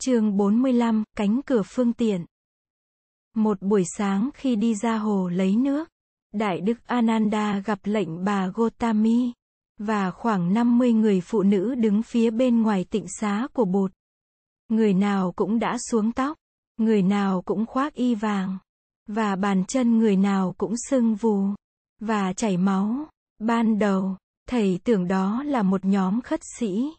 chương 45, cánh cửa phương tiện. Một buổi sáng khi đi ra hồ lấy nước, Đại Đức Ananda gặp lệnh bà Gotami, và khoảng 50 người phụ nữ đứng phía bên ngoài tịnh xá của bột. Người nào cũng đã xuống tóc, người nào cũng khoác y vàng, và bàn chân người nào cũng sưng vù, và chảy máu. Ban đầu, thầy tưởng đó là một nhóm khất sĩ.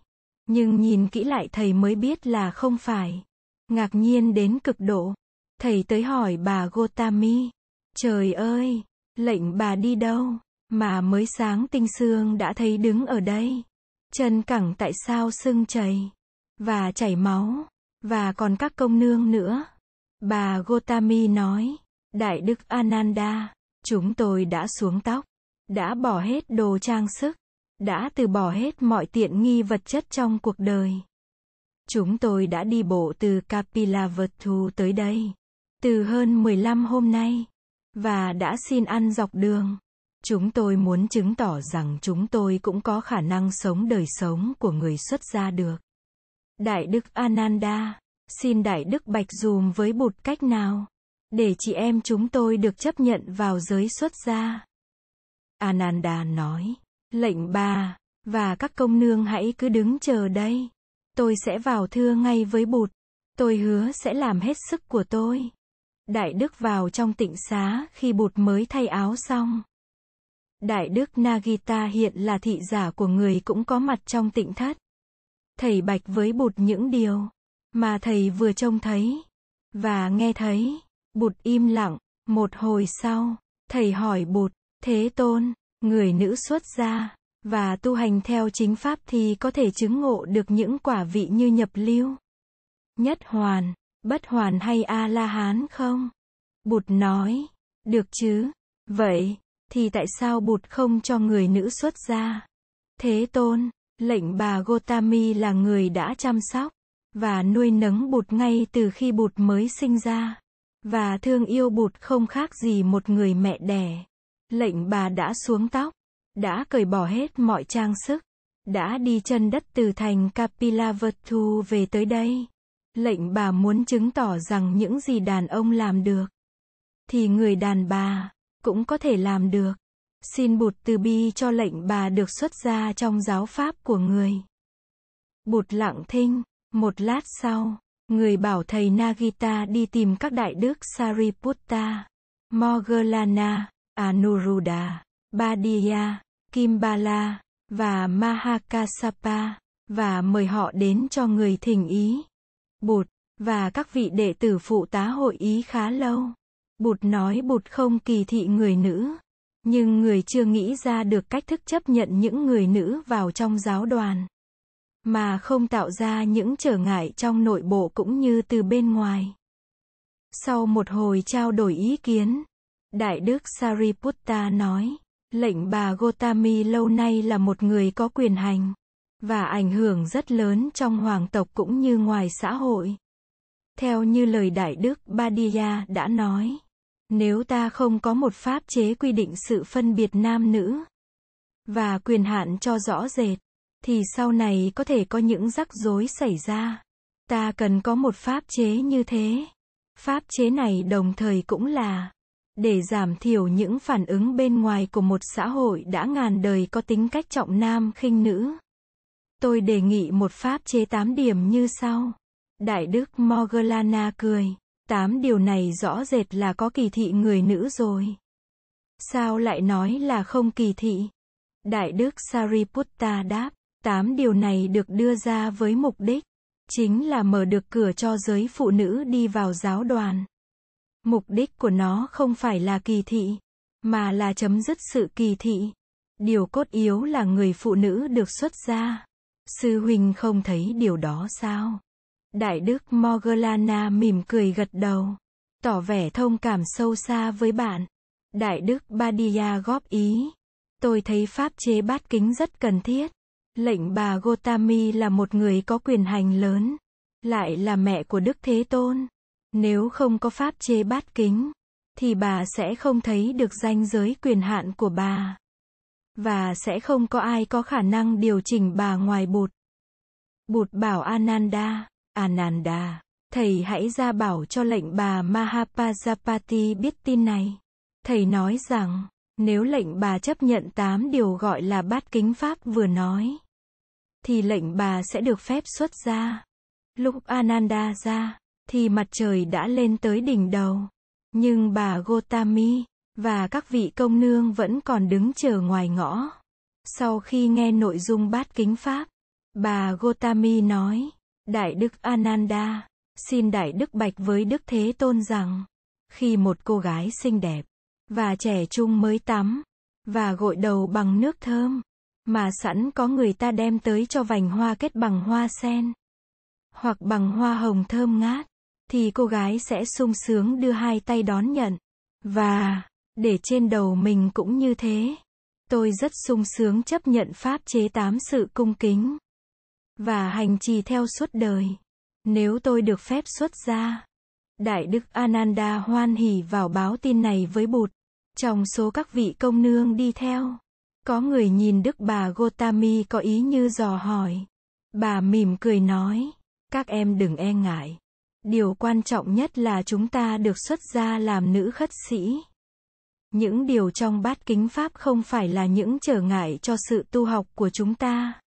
Nhưng nhìn kỹ lại thầy mới biết là không phải. Ngạc nhiên đến cực độ. Thầy tới hỏi bà Gotami. Trời ơi, lệnh bà đi đâu? Mà mới sáng tinh sương đã thấy đứng ở đây. Chân cẳng tại sao sưng chảy? Và chảy máu. Và còn các công nương nữa. Bà Gotami nói. Đại đức Ananda, chúng tôi đã xuống tóc. Đã bỏ hết đồ trang sức đã từ bỏ hết mọi tiện nghi vật chất trong cuộc đời. Chúng tôi đã đi bộ từ Kapilavatthu tới đây, từ hơn 15 hôm nay, và đã xin ăn dọc đường. Chúng tôi muốn chứng tỏ rằng chúng tôi cũng có khả năng sống đời sống của người xuất gia được. Đại Đức Ananda, xin Đại Đức Bạch dùm với bụt cách nào, để chị em chúng tôi được chấp nhận vào giới xuất gia. Ananda nói. Lệnh bà, và các công nương hãy cứ đứng chờ đây. Tôi sẽ vào thưa ngay với bụt. Tôi hứa sẽ làm hết sức của tôi. Đại đức vào trong tịnh xá khi bụt mới thay áo xong. Đại đức Nagita hiện là thị giả của người cũng có mặt trong tịnh thất. Thầy bạch với bụt những điều mà thầy vừa trông thấy và nghe thấy. Bụt im lặng, một hồi sau, thầy hỏi bụt, Thế Tôn, Người nữ xuất gia và tu hành theo chính pháp thì có thể chứng ngộ được những quả vị như nhập lưu, nhất hoàn, bất hoàn hay A-la-hán không? Bụt nói, được chứ. Vậy, thì tại sao Bụt không cho người nữ xuất gia? Thế Tôn, lệnh bà Gotami là người đã chăm sóc và nuôi nấng Bụt ngay từ khi Bụt mới sinh ra và thương yêu Bụt không khác gì một người mẹ đẻ. Lệnh bà đã xuống tóc, đã cởi bỏ hết mọi trang sức, đã đi chân đất từ thành Kapilavatthu về tới đây. Lệnh bà muốn chứng tỏ rằng những gì đàn ông làm được, thì người đàn bà cũng có thể làm được. Xin Bụt từ bi cho lệnh bà được xuất ra trong giáo pháp của người. Bụt lặng thinh, một lát sau, người bảo thầy Nagita đi tìm các đại đức Sariputta, Moggallana, Anuruddha, Badiya, Kimbala, và Mahakasapa, và mời họ đến cho người thỉnh ý. Bụt, và các vị đệ tử phụ tá hội ý khá lâu. Bụt nói Bụt không kỳ thị người nữ, nhưng người chưa nghĩ ra được cách thức chấp nhận những người nữ vào trong giáo đoàn, mà không tạo ra những trở ngại trong nội bộ cũng như từ bên ngoài. Sau một hồi trao đổi ý kiến, Đại đức Sariputta nói, lệnh bà Gotami lâu nay là một người có quyền hành và ảnh hưởng rất lớn trong hoàng tộc cũng như ngoài xã hội. Theo như lời Đại đức Badiya đã nói, nếu ta không có một pháp chế quy định sự phân biệt nam nữ và quyền hạn cho rõ rệt, thì sau này có thể có những rắc rối xảy ra. Ta cần có một pháp chế như thế. Pháp chế này đồng thời cũng là để giảm thiểu những phản ứng bên ngoài của một xã hội đã ngàn đời có tính cách trọng nam khinh nữ. Tôi đề nghị một pháp chế 8 điểm như sau. Đại đức Morgellana cười. 8 điều này rõ rệt là có kỳ thị người nữ rồi. Sao lại nói là không kỳ thị? Đại đức Sariputta đáp, 8 điều này được đưa ra với mục đích, chính là mở được cửa cho giới phụ nữ đi vào giáo đoàn. Mục đích của nó không phải là kỳ thị, mà là chấm dứt sự kỳ thị. Điều cốt yếu là người phụ nữ được xuất gia. Sư huynh không thấy điều đó sao? Đại đức Moggallana mỉm cười gật đầu, tỏ vẻ thông cảm sâu xa với bạn. Đại đức Badiya góp ý. Tôi thấy pháp chế bát kính rất cần thiết. Lệnh bà Gotami là một người có quyền hành lớn, lại là mẹ của Đức Thế Tôn. Nếu không có pháp chế bát kính, thì bà sẽ không thấy được danh giới quyền hạn của bà. Và sẽ không có ai có khả năng điều chỉnh bà ngoài bụt. Bụt bảo Ananda, Ananda, thầy hãy ra bảo cho lệnh bà Mahapajapati biết tin này. Thầy nói rằng, nếu lệnh bà chấp nhận tám điều gọi là bát kính pháp vừa nói, thì lệnh bà sẽ được phép xuất ra. Lúc Ananda ra, thì mặt trời đã lên tới đỉnh đầu. Nhưng bà Gotami, và các vị công nương vẫn còn đứng chờ ngoài ngõ. Sau khi nghe nội dung bát kính pháp, bà Gotami nói, Đại Đức Ananda, xin Đại Đức Bạch với Đức Thế Tôn rằng, khi một cô gái xinh đẹp, và trẻ trung mới tắm, và gội đầu bằng nước thơm, mà sẵn có người ta đem tới cho vành hoa kết bằng hoa sen, hoặc bằng hoa hồng thơm ngát, thì cô gái sẽ sung sướng đưa hai tay đón nhận, và, để trên đầu mình cũng như thế. Tôi rất sung sướng chấp nhận pháp chế tám sự cung kính và hành trì theo suốt đời. Nếu tôi được phép xuất gia. Đại đức Ananda hoan hỉ vào báo tin này với bụt. Trong số các vị công nương đi theo, có người nhìn đức bà Gotami có ý như dò hỏi. Bà mỉm cười nói, các em đừng e ngại. Điều quan trọng nhất là chúng ta được xuất gia làm nữ khất sĩ. Những điều trong bát kính pháp không phải là những trở ngại cho sự tu học của chúng ta,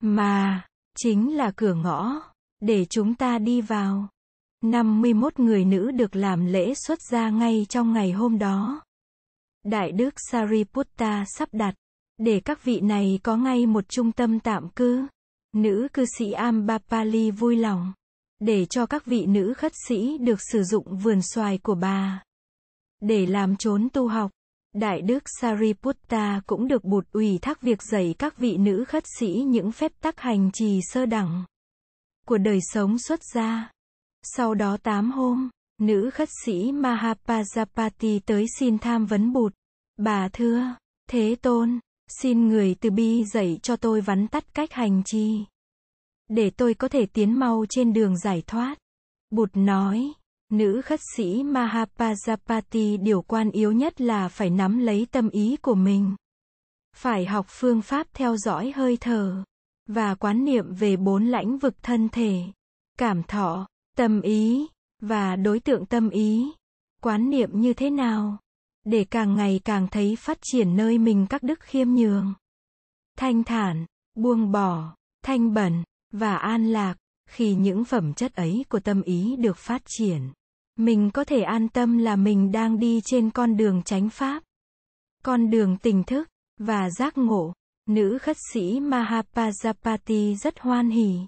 mà chính là cửa ngõ để chúng ta đi vào. 51 người nữ được làm lễ xuất gia ngay trong ngày hôm đó. Đại đức Sariputta sắp đặt để các vị này có ngay một trung tâm tạm cư. Nữ cư sĩ Ambapali vui lòng để cho các vị nữ khất sĩ được sử dụng vườn xoài của bà để làm trốn tu học. Đại đức Sariputta cũng được bụt ủy thác việc dạy các vị nữ khất sĩ những phép tắc hành trì sơ đẳng của đời sống xuất gia. Sau đó 8 hôm, nữ khất sĩ Mahapajapati tới xin tham vấn bụt. Bà thưa, Thế Tôn, xin người từ bi dạy cho tôi vắn tắt cách hành trì. Để tôi có thể tiến mau trên đường giải thoát. Bụt nói, Nữ khất sĩ Mahapajapati điều quan yếu nhất là phải nắm lấy tâm ý của mình. Phải học phương pháp theo dõi hơi thở và quán niệm về bốn lãnh vực thân thể, cảm thọ, tâm ý và đối tượng tâm ý. Quán niệm như thế nào để càng ngày càng thấy phát triển nơi mình các đức khiêm nhường, thanh thản, buông bỏ, thanh bẩn và an lạc khi những phẩm chất ấy của tâm ý được phát triển mình có thể an tâm là mình đang đi trên con đường chánh pháp. Con đường tỉnh thức và giác ngộ. Nữ khất sĩ Mahapajapati rất hoan hỉ.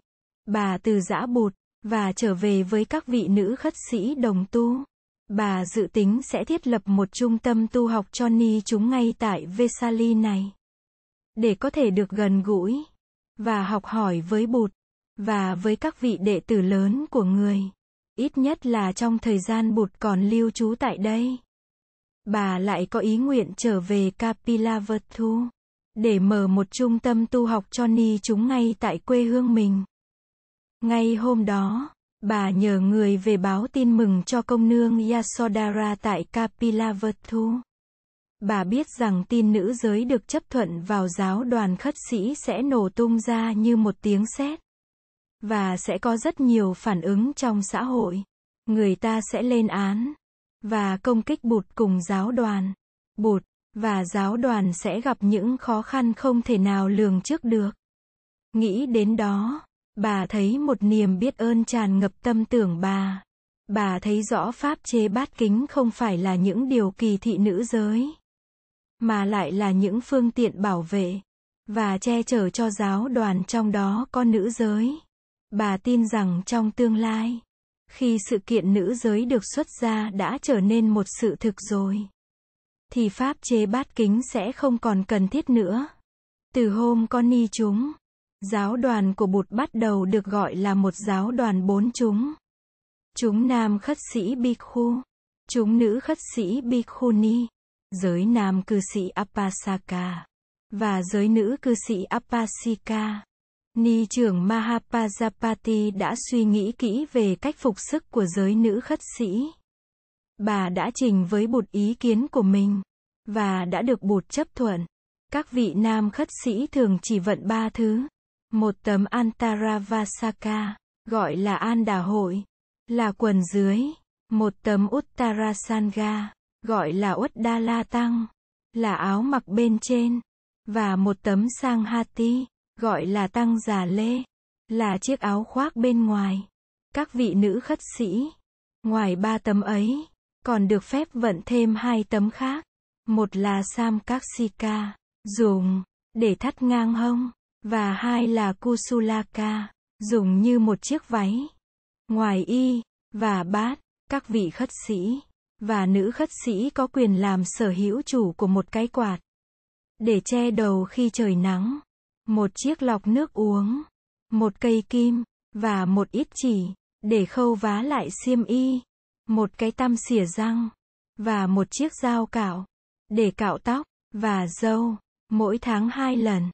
Bà từ giã bụt và trở về với các vị nữ khất sĩ đồng tu. Bà dự tính sẽ thiết lập một trung tâm tu học cho ni chúng ngay tại Vesali này. Để có thể được gần gũi và học hỏi với Bụt và với các vị đệ tử lớn của người ít nhất là trong thời gian bụt còn lưu trú tại đây. Bà lại có ý nguyện trở về Kapilavatthu, để mở một trung tâm tu học cho ni chúng ngay tại quê hương mình. Ngay hôm đó, bà nhờ người về báo tin mừng cho công nương Yasodhara tại Kapilavatthu. Bà biết rằng tin nữ giới được chấp thuận vào giáo đoàn khất sĩ sẽ nổ tung ra như một tiếng sét và sẽ có rất nhiều phản ứng trong xã hội. Người ta sẽ lên án và công kích bụt cùng giáo đoàn. Bụt và giáo đoàn sẽ gặp những khó khăn không thể nào lường trước được. Nghĩ đến đó, bà thấy một niềm biết ơn tràn ngập tâm tưởng bà. Bà thấy rõ pháp chế bát kính không phải là những điều kỳ thị nữ giới, mà lại là những phương tiện bảo vệ và che chở cho giáo đoàn trong đó có nữ giới. Bà tin rằng trong tương lai, khi sự kiện nữ giới được xuất ra đã trở nên một sự thực rồi, thì pháp chế bát kính sẽ không còn cần thiết nữa. Từ hôm con ni chúng, giáo đoàn của Bụt bắt đầu được gọi là một giáo đoàn bốn chúng. Chúng nam khất sĩ Bhikkhu, chúng nữ khất sĩ Bhikkhuni, giới nam cư sĩ Apasaka, và giới nữ cư sĩ Apasika. Ni trưởng Mahapajapati đã suy nghĩ kỹ về cách phục sức của giới nữ khất sĩ. Bà đã trình với bụt ý kiến của mình, và đã được bụt chấp thuận. Các vị nam khất sĩ thường chỉ vận ba thứ. Một tấm Antaravasaka, gọi là an đà hội, là quần dưới, một tấm Uttarasanga, gọi là Uddala Tăng, là áo mặc bên trên, và một tấm Sanghati, gọi là Tăng già lê, là chiếc áo khoác bên ngoài. Các vị nữ khất sĩ, ngoài ba tấm ấy, còn được phép vận thêm hai tấm khác. Một là Samkaksika, dùng để thắt ngang hông, và hai là Kusulaka, dùng như một chiếc váy. Ngoài y và bát, các vị khất sĩ và nữ khất sĩ có quyền làm sở hữu chủ của một cái quạt để che đầu khi trời nắng, một chiếc lọc nước uống, một cây kim và một ít chỉ để khâu vá lại xiêm y, một cái tăm xỉa răng và một chiếc dao cạo để cạo tóc và râu mỗi tháng hai lần.